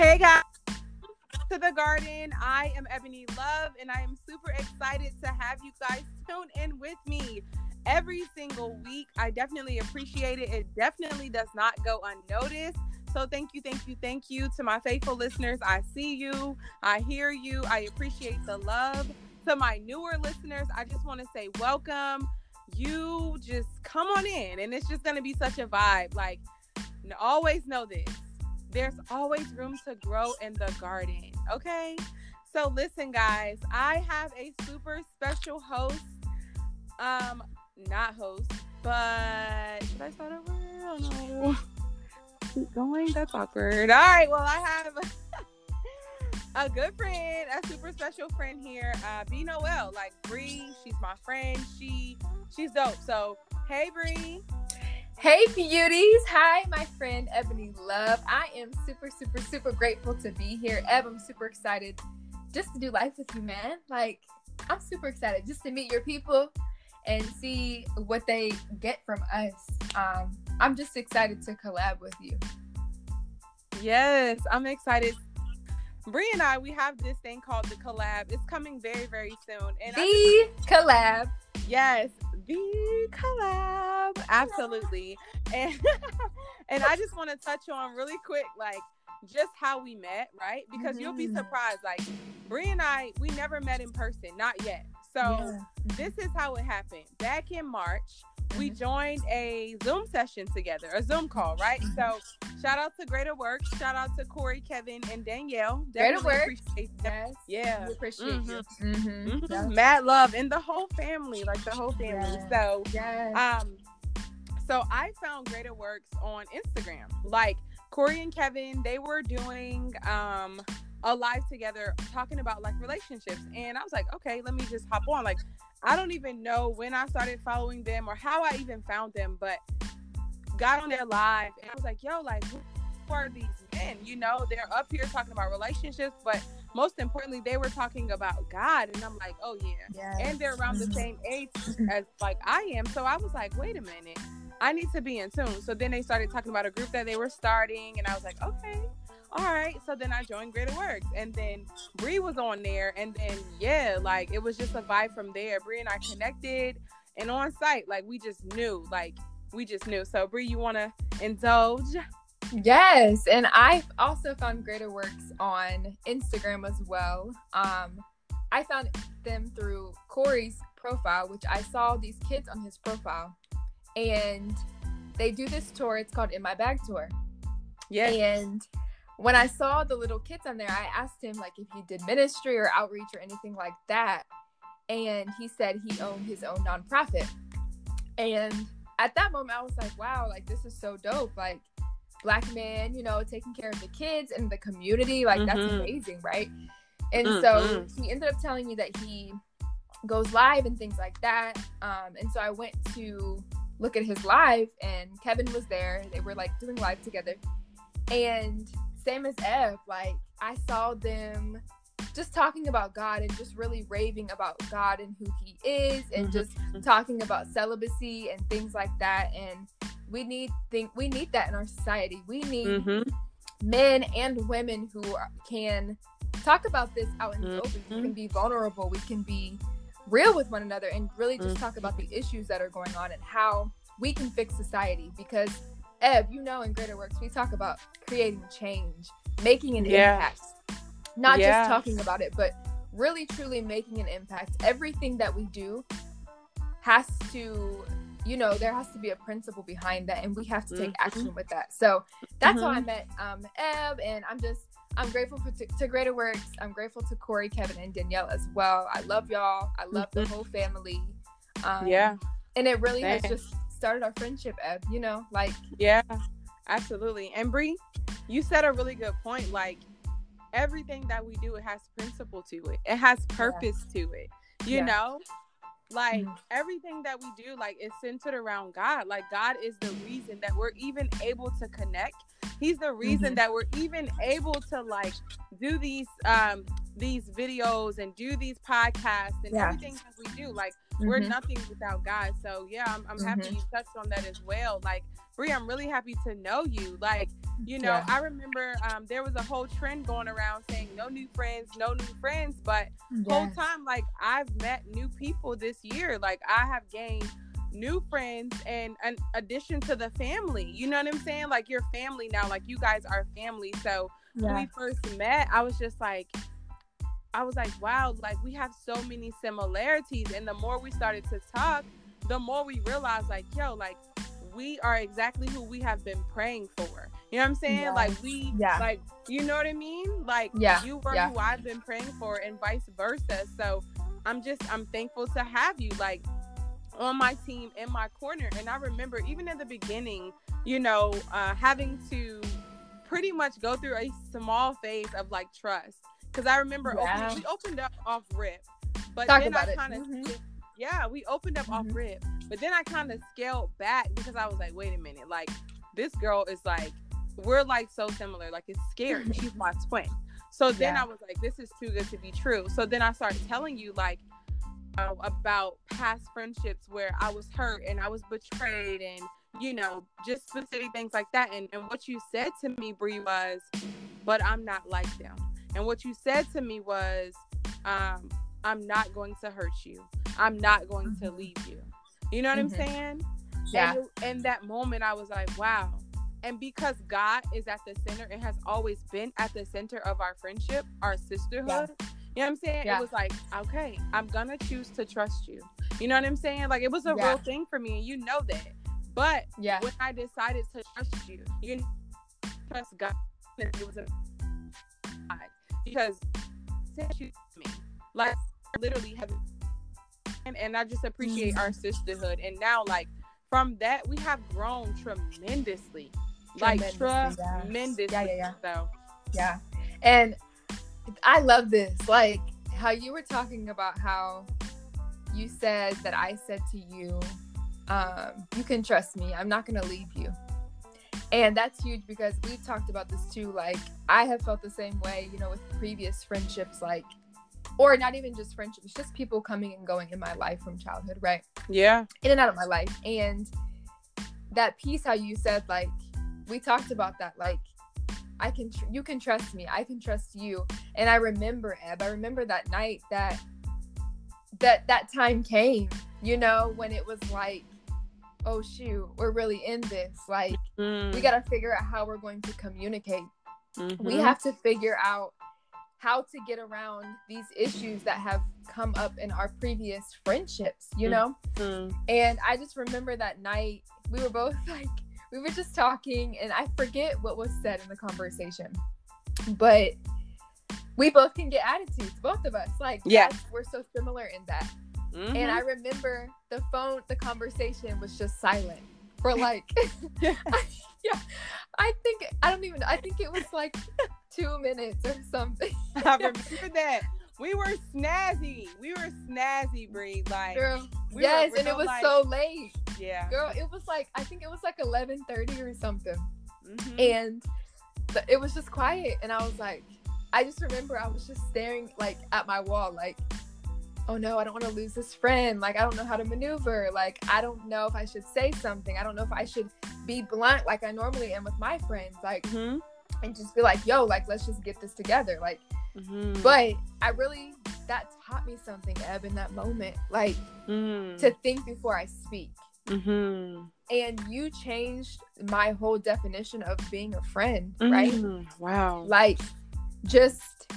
Hey guys, to the garden. I am Ebony Love, and I am super excited to have you guys tune in with me every single week. I definitely appreciate it. It definitely does not go unnoticed. So thank you, thank you, thank you to my faithful listeners. I see you, I hear you, I appreciate the love. To my newer listeners, I just want to say welcome. You just come on in, and it's just going to be such a vibe. Like, always know this there's always room to grow in the garden. Okay. So listen, guys, I have a super special host. Um, not host, but should I start over? Oh no. Keep going. That's awkward. All right. Well, I have a good friend, a super special friend here. Uh, B Noel, like Bree. She's my friend. She she's dope. So hey, Bree. Hey, beauties. Hi, my friend Ebony Love. I am super, super, super grateful to be here. Eb, I'm super excited just to do life with you, man. Like, I'm super excited just to meet your people and see what they get from us. Um, I'm just excited to collab with you. Yes, I'm excited. Bree and I, we have this thing called the collab. It's coming very, very soon. And the just, collab. Yes, the collab. Absolutely. And and I just want to touch on really quick, like just how we met, right? Because mm-hmm. you'll be mm-hmm. surprised. Like Bree and I, we never met in person, not yet. So yeah. this is how it happened. Back in March, we mm-hmm. joined a Zoom session together, a Zoom call, right? So shout out to Greater Works, shout out to Corey, Kevin, and Danielle. Greater Works, yes, yeah, we appreciate mm-hmm. you. Mm-hmm. mm-hmm. Mad love and the whole family, like the whole family. Yes. So, yes. um, so I found Greater Works on Instagram. Like Corey and Kevin, they were doing um a live together talking about like relationships, and I was like, okay, let me just hop on. Like I don't even know when I started following them or how I even found them, but got on their live and I was like, yo, like, who are these men? You know, they're up here talking about relationships, but most importantly, they were talking about God. And I'm like, oh, yeah. Yes. And they're around the same age as like I am. So I was like, wait a minute. I need to be in tune. So then they started talking about a group that they were starting, and I was like, okay, all right. So then I joined Greater Works, and then Bree was on there, and then yeah, like it was just a vibe from there. Bree and I connected, and on site, like we just knew, like we just knew. So Bree, you want to indulge? Yes, and I also found Greater Works on Instagram as well. Um, I found them through Corey's profile, which I saw these kids on his profile, and they do this tour. It's called In My Bag Tour. Yeah, and when I saw the little kids on there, I asked him like if he did ministry or outreach or anything like that. And he said he owned his own nonprofit. And at that moment I was like, wow, like this is so dope. Like black man, you know, taking care of the kids and the community, like mm-hmm. that's amazing, right? And mm-hmm. so he ended up telling me that he goes live and things like that. Um, and so I went to look at his live and Kevin was there. They were like doing live together. And same as Ev, like I saw them just talking about God and just really raving about God and who He is, and mm-hmm. just talking about celibacy and things like that. And we need think we need that in our society. We need mm-hmm. men and women who are, can talk about this out in the mm-hmm. open. We can be vulnerable. We can be real with one another and really just talk about the issues that are going on and how we can fix society because Eb, you know, in Greater Works, we talk about creating change, making an yeah. impact, not yeah. just talking about it, but really truly making an impact. Everything that we do has to, you know, there has to be a principle behind that, and we have to take mm-hmm. action with that. So that's mm-hmm. how I mm-hmm. met um, Eb, and I'm just. I'm grateful for to, to, Greater Works. I'm grateful to Corey, Kevin, and Danielle as well. I love y'all. I love mm-hmm. the whole family. Um, yeah. And it really has just started our friendship Eb, you know, like Yeah, absolutely. And Bree, you said a really good point. Like everything that we do, it has principle to it. It has purpose yeah. to it. You yeah. know? Like mm-hmm. everything that we do, like is centered around God. Like God is the reason that we're even able to connect. He's the reason mm-hmm. that we're even able to like do these um these videos and do these podcasts and yeah. everything that we do. Like we're nothing without God. So yeah, I'm, I'm happy Mhm. you touched on that as well. Like Brie, I'm really happy to know you. Like you know, Yeah. I remember um, there was a whole trend going around saying no new friends, no new friends, but whole time like I've met new people this year. Like I have gained new friends and an addition to the family. You know what I'm saying? Like your family now. Like you guys are family. So when we first met, I was just like, I was like, wow, like we have so many similarities. And the more we started to talk, the more we realized, like, yo, like we are exactly who we have been praying for. You know what I'm saying? Yes. Like we, Yeah. like you know what I mean? Like Yeah. you were Yeah. who I've been praying for, and vice versa. So I'm just, I'm thankful to have you, like on my team in my corner. And I remember even in the beginning, you know, uh, having to pretty much go through a small phase of like trust. Because I remember Yeah. opening, we opened up off rip, but Talk then I kind of, Mhm. Yeah, we opened up off Mhm. rip, but then I kind of scaled back because I was like, wait a minute, like this girl is like, we're like so similar, like it's scary. She's my twin. So then Yeah. I was like, this is too good to be true. So then I started telling you like uh, about past friendships where I was hurt and I was betrayed and you know just specific things like that. And and what you said to me, Brie, was, but I'm not like them. And what you said to me was, um, I'm not going to hurt you. I'm not going to Mhm. leave you. You know what Mhm. I'm saying? Yeah. And it- in that moment, I was like, wow. And because God is at the center and has always been at the center of our friendship, our sisterhood, yeah. you know what I'm saying? Yeah. It was like, okay, I'm gonna choose to trust you. You know what I'm saying? Like it was a Yeah. real thing for me, and you know that. But Yeah. when I decided to trust you, you trust God, it was a because sent you to me, like literally have, and, I just appreciate our sisterhood. And now, like from that, we have grown tremendously, like Tremendously, tremendously. Yeah, yeah, yeah. So Yeah. And I love this. Like how you were talking about how you said that I said to you, um, you can trust me. I'm not going to leave you. And that's huge because we've talked about this too. Like, I have felt the same way, you know, with previous friendships, like, or not even just friendships, just people coming and going in my life from childhood, right? yeah, in and out of my life. And that piece, how you said, like, we talked about that, like, I can, tr- you can trust me, I can trust you. And I remember, Eb, I remember that night that, that, that time came, you know, when it was like, oh shoot, we're really in this. Like, Mm, we got to figure out how we're going to communicate. We mhm. have to figure out how to get around these issues that have come up in our previous friendships, you Mm. know? Mm, And I just remember that night we were both like we were just talking and I forget what was said in the conversation. But we both can get attitudes, both of us. Like Yeah. we're so similar in that. mhm. And I remember the phone the conversation was just silent for like yeah. I think I don't even I think it was like 2 minutes or something. I remember that. We were snazzy. We were snazzy, Bree. Like, Girl. we were yes, and real, it was like- so late. yeah. Girl, it was like I think it was like 11:30 or something. Mhm. and it was just quiet and i was like i just remember i was just staring like at my wall like oh no i don't want to lose this friend like i don't know how to maneuver like i don't know if i should say something i don't know if i should be blunt like i normally am with my friends like Mhm. and just be like yo like let's just get this together like Mhm. but i really that taught me something eb in that moment like Mhm. to think before i speak Mhm. and you changed my whole definition of being a friend right Mhm. Wow. like just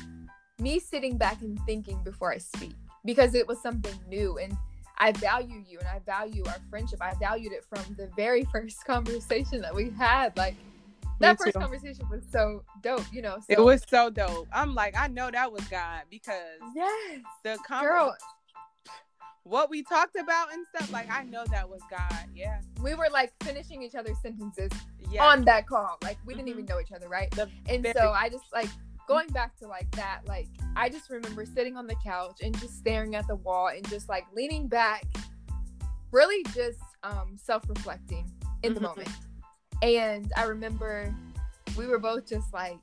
me sitting back and thinking before I speak because it was something new and I value you and I value our friendship. I valued it from the very first conversation that we had. Like that first conversation was so dope, you know. So, It was so dope. I'm like, I know that was God because yes, the conver- girl. what we talked about and stuff, like I know that was God. Yeah. We were like finishing each other's sentences Yeah. on that call. Like we didn't even mm-hmm. know each other, right? The And very- so I just like going back to like that, like I just remember sitting on the couch and just staring at the wall and just like leaning back, really just um self-reflecting in the Mhm. moment. And I remember we were both just like,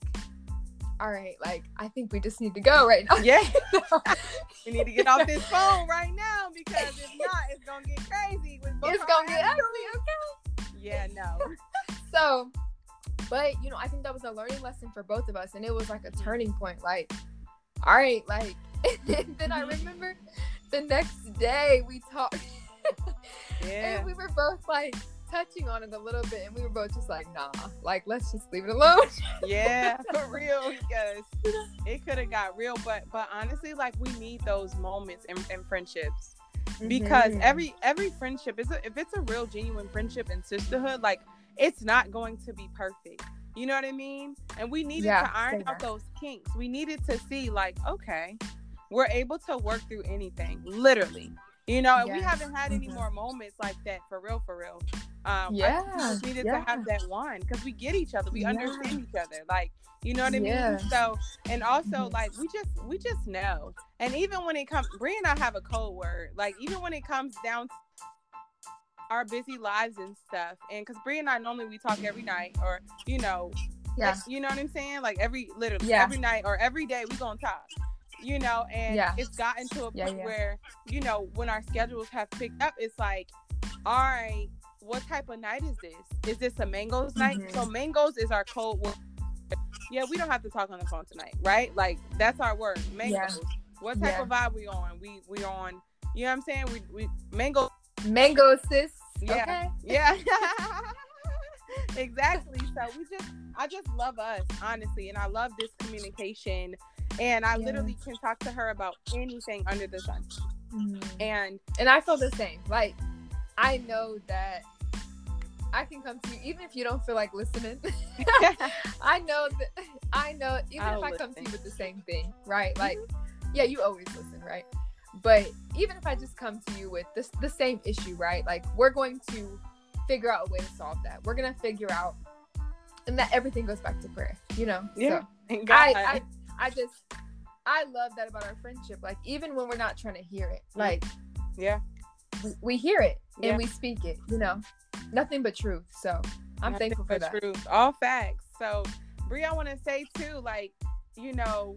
all right, like I think we just need to go right now. Yeah. we need to get off this phone right now because if not, it's gonna get crazy. With it's gonna get ugly, okay? Yeah, no. so, but you know, I think that was a learning lesson for both of us, and it was like a turning point. Like, all right, like. then I remember the next day we talked, yeah. and we were both like touching on it a little bit, and we were both just like, nah, like let's just leave it alone. yeah, for real, because it could have got real. But but honestly, like we need those moments in, in friendships because mm-hmm. every every friendship is a, if it's a real genuine friendship and sisterhood, like it's not going to be perfect. You know what I mean? And we needed yeah, to iron out those kinks. We needed to see like, okay, we're able to work through anything, literally. You know, and yes. we haven't had any mm-hmm. more moments like that for real, for real. Um, yeah, I just needed yeah. to have that one because we get each other, we yeah. understand each other, like you know what I mean. So, and also mm-hmm. like we just we just know, and even when it comes, Brie and I have a code word. Like even when it comes down to our busy lives and stuff, and because Brie and I normally we talk every night, or you know, yeah, you know what I'm saying, like every literally yeah. every night or every day we gonna talk you know, and yeah. it's gotten to a point yeah, where, you know, when our schedules have picked up, it's like, all right, what type of night is this? Is this a mangoes night? Mm-hmm. So mangoes is our code word. Yeah, we don't have to talk on the phone tonight, right? Like that's our word, mangoes. What type of vibe we on? We we on. You know what I'm saying? We we mango. Mango sis. Yeah. Okay. Yeah. exactly. So we just I just love us, honestly, and I love this communication and I literally can talk to her about anything under the sun. Mm-hmm. And and I feel the same. Like I know that I can come to you even if you don't feel like listening. I know that I know even I'll if I listen. come to you with the same thing, right? Like mm-hmm. yeah, you always listen, right? But even if I just come to you with this the same issue, right? Like we're going to figure out a way to solve that. We're gonna figure out and that everything goes back to prayer, you know? Yeah. So I, I I just I love that about our friendship. Like even when we're not trying to hear it, mm-hmm. like yeah, we, we hear it and yeah. we speak it. You know, nothing but truth. So I'm nothing thankful for that. Truth, all facts. So Brie, I want to say too, like you know,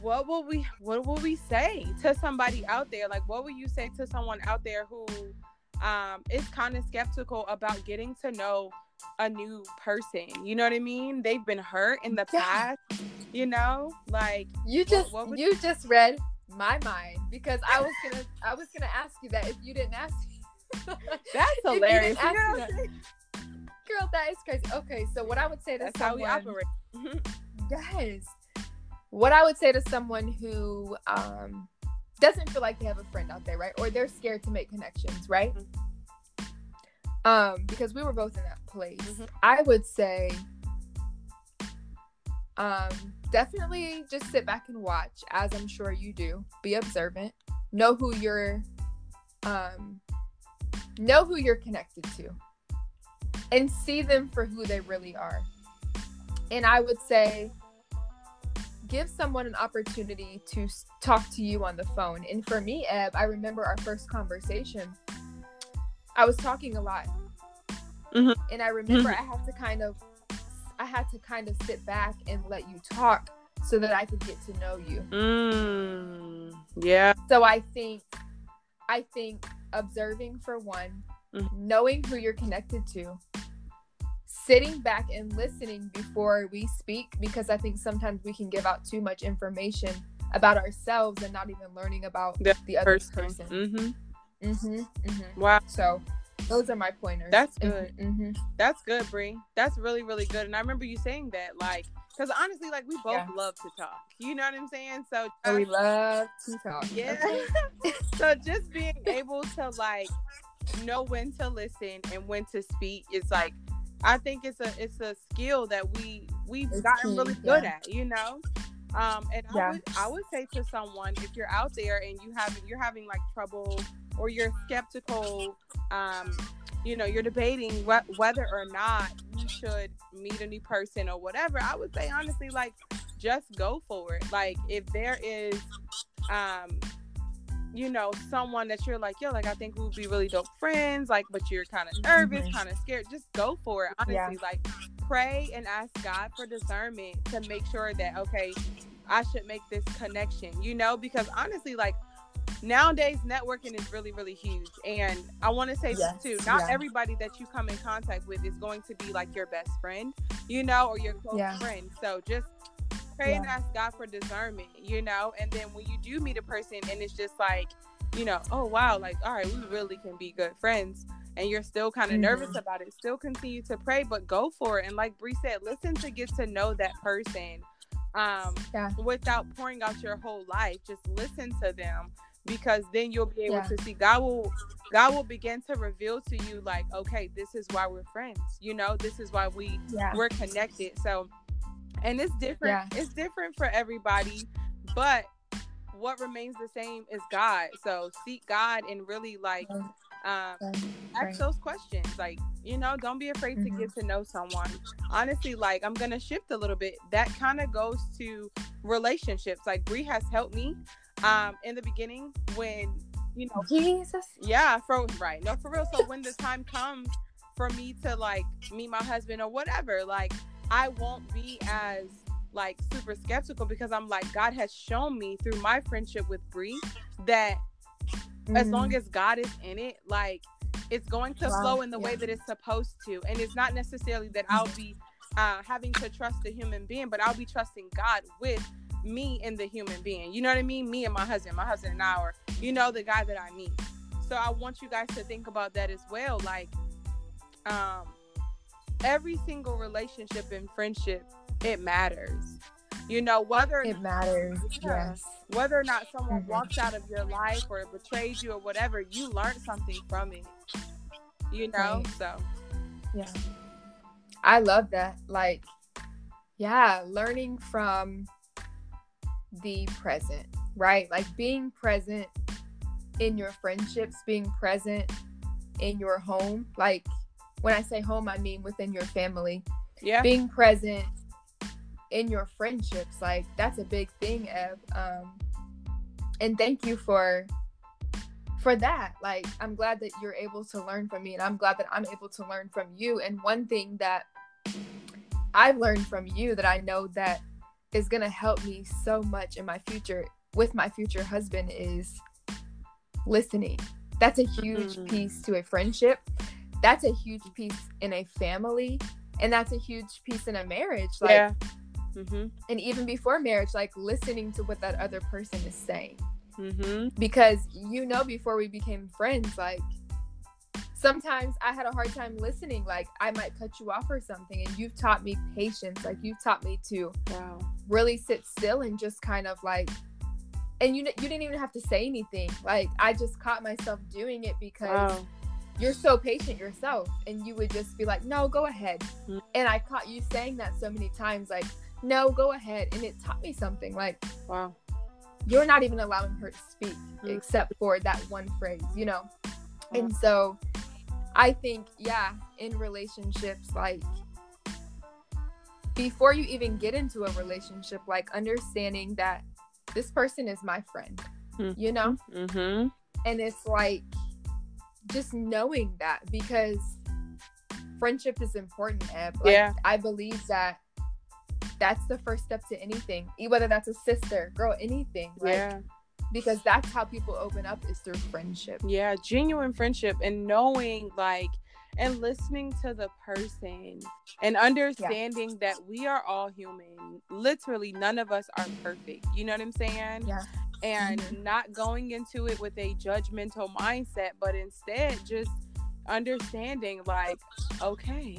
what will we what will we say to somebody out there? Like what will you say to someone out there who um is kind of skeptical about getting to know a new person. You know what I mean? They've been hurt in the yeah. past. You know, like you just what, what you just read my mind because I was gonna I was gonna ask you that if you didn't ask me. That's hilarious. You know that, girl, that is crazy. Okay, so what I would say to That's someone, how we operate. yes. What I would say to someone who um, doesn't feel like they have a friend out there, right? Or they're scared to make connections, right? Um because we were both in that place mm-hmm. i would say um definitely just sit back and watch as i'm sure you do be observant know who you're um know who you're connected to and see them for who they really are and i would say give someone an opportunity to talk to you on the phone and for me eb i remember our first conversation I was talking a lot. Mm-hmm. And I remember mm-hmm. I had to kind of I had to kind of sit back and let you talk so that I could get to know you. Mm, yeah. So I think I think observing for one, mm-hmm. knowing who you're connected to, sitting back and listening before we speak because I think sometimes we can give out too much information about ourselves and not even learning about the, the other person. Mm-hmm. Mm-hmm, mm-hmm. Wow. So those are my pointers. That's good. Mm-hmm. That's good, Brie. That's really, really good. And I remember you saying that, like, because honestly, like, we both yeah. love to talk. You know what I'm saying? So we love to talk. Yeah. so just being able to like know when to listen and when to speak is like, I think it's a it's a skill that we we've it's gotten key. really good yeah. at. You know. Um, and yeah. I would I would say to someone if you're out there and you have you're having like trouble or you're skeptical, um, you know, you're debating wh- whether or not you should meet a new person or whatever, I would say honestly, like, just go for it. Like, if there is, um, you know, someone that you're like, yo, like, I think we would be really dope friends, like, but you're kind of nervous, mm-hmm. kind of scared, just go for it. Honestly, yeah. like, pray and ask God for discernment to make sure that okay, I should make this connection, you know, because honestly, like nowadays networking is really really huge and i want to say yes, this too not yeah. everybody that you come in contact with is going to be like your best friend you know or your close yeah. friend so just pray yeah. and ask god for discernment you know and then when you do meet a person and it's just like you know oh wow like all right we really can be good friends and you're still kind of mm-hmm. nervous about it still continue to pray but go for it and like Bree said listen to get to know that person um yeah. without pouring out your whole life just listen to them because then you'll be able yeah. to see God will God will begin to reveal to you like okay this is why we're friends you know this is why we yeah. we're connected so and it's different yeah. it's different for everybody but what remains the same is God. So seek God and really like um, ask those questions. Like you know don't be afraid mm-hmm. to get to know someone. Honestly like i'm gonna shift a little bit. That kind of goes to relationships. Like brie has helped me um in the beginning when you know jesus. Yeah for right. No for real. So when the time comes for me to like meet my husband or whatever like i won't be as like super skeptical because i'm like god has shown me through my friendship with Bree that mm-hmm. as long as god is in it like it's going to wow. flow in the yeah. way that it's supposed to and it's not necessarily that i'll be uh, having to trust a human being but i'll be trusting god with me and the human being. You know what I mean? Me and my husband, my husband and I, or you know, the guy that I meet. So I want you guys to think about that as well. Like, um, every single relationship and friendship, it matters. You know, whether it matters, yes. Whether or not someone mm-hmm. walks out of your life or betrays you or whatever, you learned something from it. You know, right. so yeah. I love that. Like, yeah, learning from the present, right? Like being present in your friendships, being present in your home. Like when I say home, I mean within your family. Yeah. Being present in your friendships, like that's a big thing, Ev. Um, and thank you for for that. Like I'm glad that you're able to learn from me, and I'm glad that I'm able to learn from you. And one thing that I've learned from you that I know that is going to help me so much in my future with my future husband is listening. That's a huge mm-hmm. piece to a friendship. That's a huge piece in a family. And that's a huge piece in a marriage. Like, yeah. Mm-hmm. And even before marriage, like listening to what that other person is saying. Mm-hmm. Because you know, before we became friends, like sometimes I had a hard time listening. Like I might cut you off or something, and you've taught me patience. Like you've taught me to wow. really sit still and just kind of like. And you you didn't even have to say anything. Like I just caught myself doing it because wow. You're so patient yourself, and you would just be like, "No, go ahead." Mm-hmm. And I caught you saying that so many times, like, "No, go ahead," and it taught me something. Like, wow, you're not even allowing her to speak mm-hmm. except for that one phrase, you know. And so I think, yeah, in relationships, like before you even get into a relationship, like understanding that this person is my friend, mm-hmm. you know? Mm-hmm. And it's like just knowing that because friendship is important, Eb. Like, yeah. I believe that that's the first step to anything, whether that's a sister, girl, anything. Like, yeah because that's how people open up is through friendship. Yeah, genuine friendship and knowing like and listening to the person and understanding yeah. that we are all human. Literally, none of us are perfect. You know what I'm saying? Yeah. And mm-hmm. not going into it with a judgmental mindset, but instead just understanding, like, okay,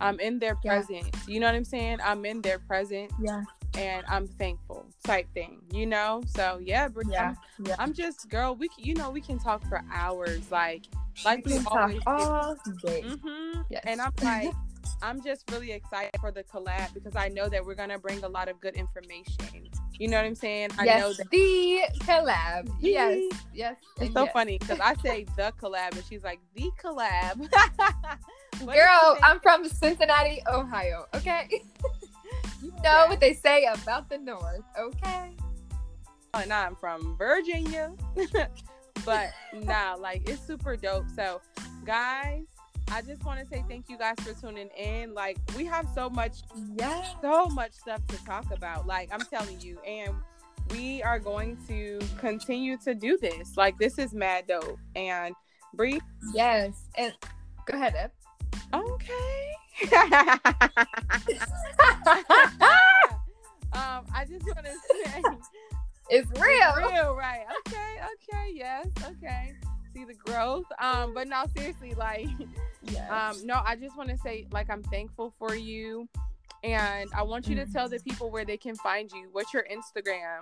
I'm in their presence. Yeah. You know what I'm saying? I'm in their presence. Yeah and I'm thankful type thing, you know? So yeah, yeah, I'm, yeah. I'm just girl, we can, you know, we can talk for hours like like we, we always all day. Mm-hmm. Yes. And I'm like I'm just really excited for the collab because I know that we're gonna bring a lot of good information. You know what I'm saying? I yes, know that the collab. Yes, yes. It's so yes. funny because I say the collab and she's like the collab. Girl, I'm from Cincinnati, Ohio. Okay. You know what they say about the North, okay? And I'm from Virginia. but nah, like it's super dope. So, guys, I just want to say thank you guys for tuning in. Like we have so much, Yeah. so much stuff to talk about. Like I'm telling you, and we are going to continue to do this. Like this is mad dope. And Bree, Yes. And go ahead, Eb. okay. um, I just want to say it's real. real, right? Okay, okay, yes, okay. See the growth. Um, but no, seriously, like, Yes. um, no, I just want to say, like, I'm thankful for you, and I want you to tell the people where they can find you. What's your Instagram?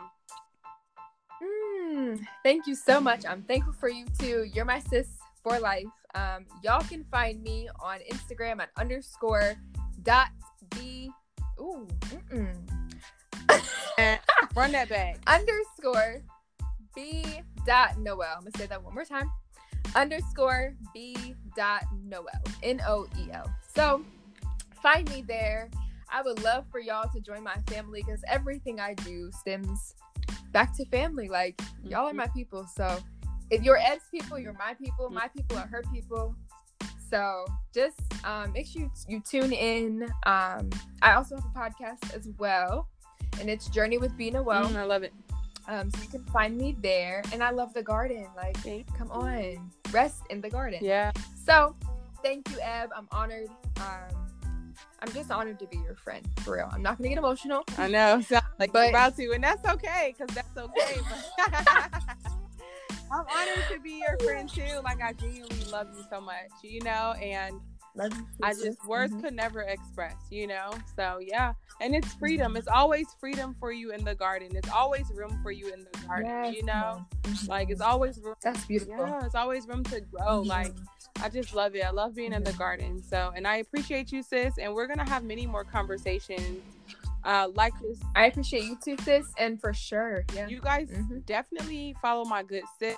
Mm, thank you so much. I'm thankful for you too. You're my sis for life. Um, y'all can find me on Instagram at underscore dot b. Ooh, mm-mm. Run that back. underscore b dot noel. I'm gonna say that one more time. Underscore b dot noel. N O E L. So find me there. I would love for y'all to join my family because everything I do stems back to family. Like y'all are my people. So if you're Ed's people, you're my people. My people are her people. So just um, make sure you, you tune in. Um, I also have a podcast as well, and it's Journey with B Noel. Mm, I love it. Um, so you can find me there. And I love the garden. Like, come on, rest in the garden. Yeah. So thank you, Eb. I'm honored. Um, I'm just honored to be your friend, for real. I'm not gonna get emotional. I know. Sound like But- about to, and that's okay, because that's okay. But I'm honored to be your friend too. Like I genuinely love you so much, you know, and Love you, I just words Mhm. could never express, you know. So yeah, and it's freedom. It's always freedom for you in the garden. It's always room for you in the garden, Yes, you know. mhm. Like it's always room. that's beautiful. Yeah, it's always room to grow. Mhm. Like I just love it. I love being in the Mhm. garden. So, and I appreciate you, sis. And we're gonna have many more conversations uh, like this. I appreciate you too, sis, and for sure, yeah. You guys Mhm. definitely follow my good sis.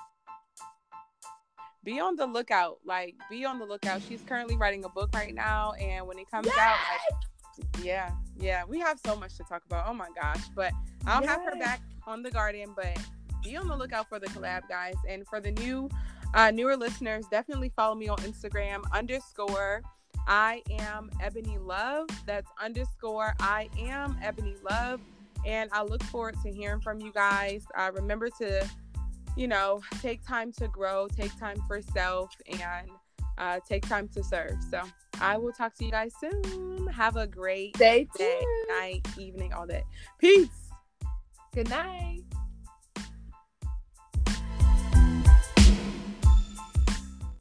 Be on the lookout. Like, be on the lookout. She's currently writing a book right now, and when it comes out, like, yeah, yeah, we have so much to talk about. Oh my gosh! But I'll have her back on the garden. But be on the lookout for the collab, guys. And for the new, uh, newer listeners, definitely follow me on Instagram underscore. I am Ebony Love. That's underscore I am Ebony Love. And I look forward to hearing from you guys. Uh, remember to, you know, take time to grow, take time for self, and uh, take time to serve. So I will talk to you guys soon. Have a great Stay day, tuned. night, evening, all that. Peace. Good night.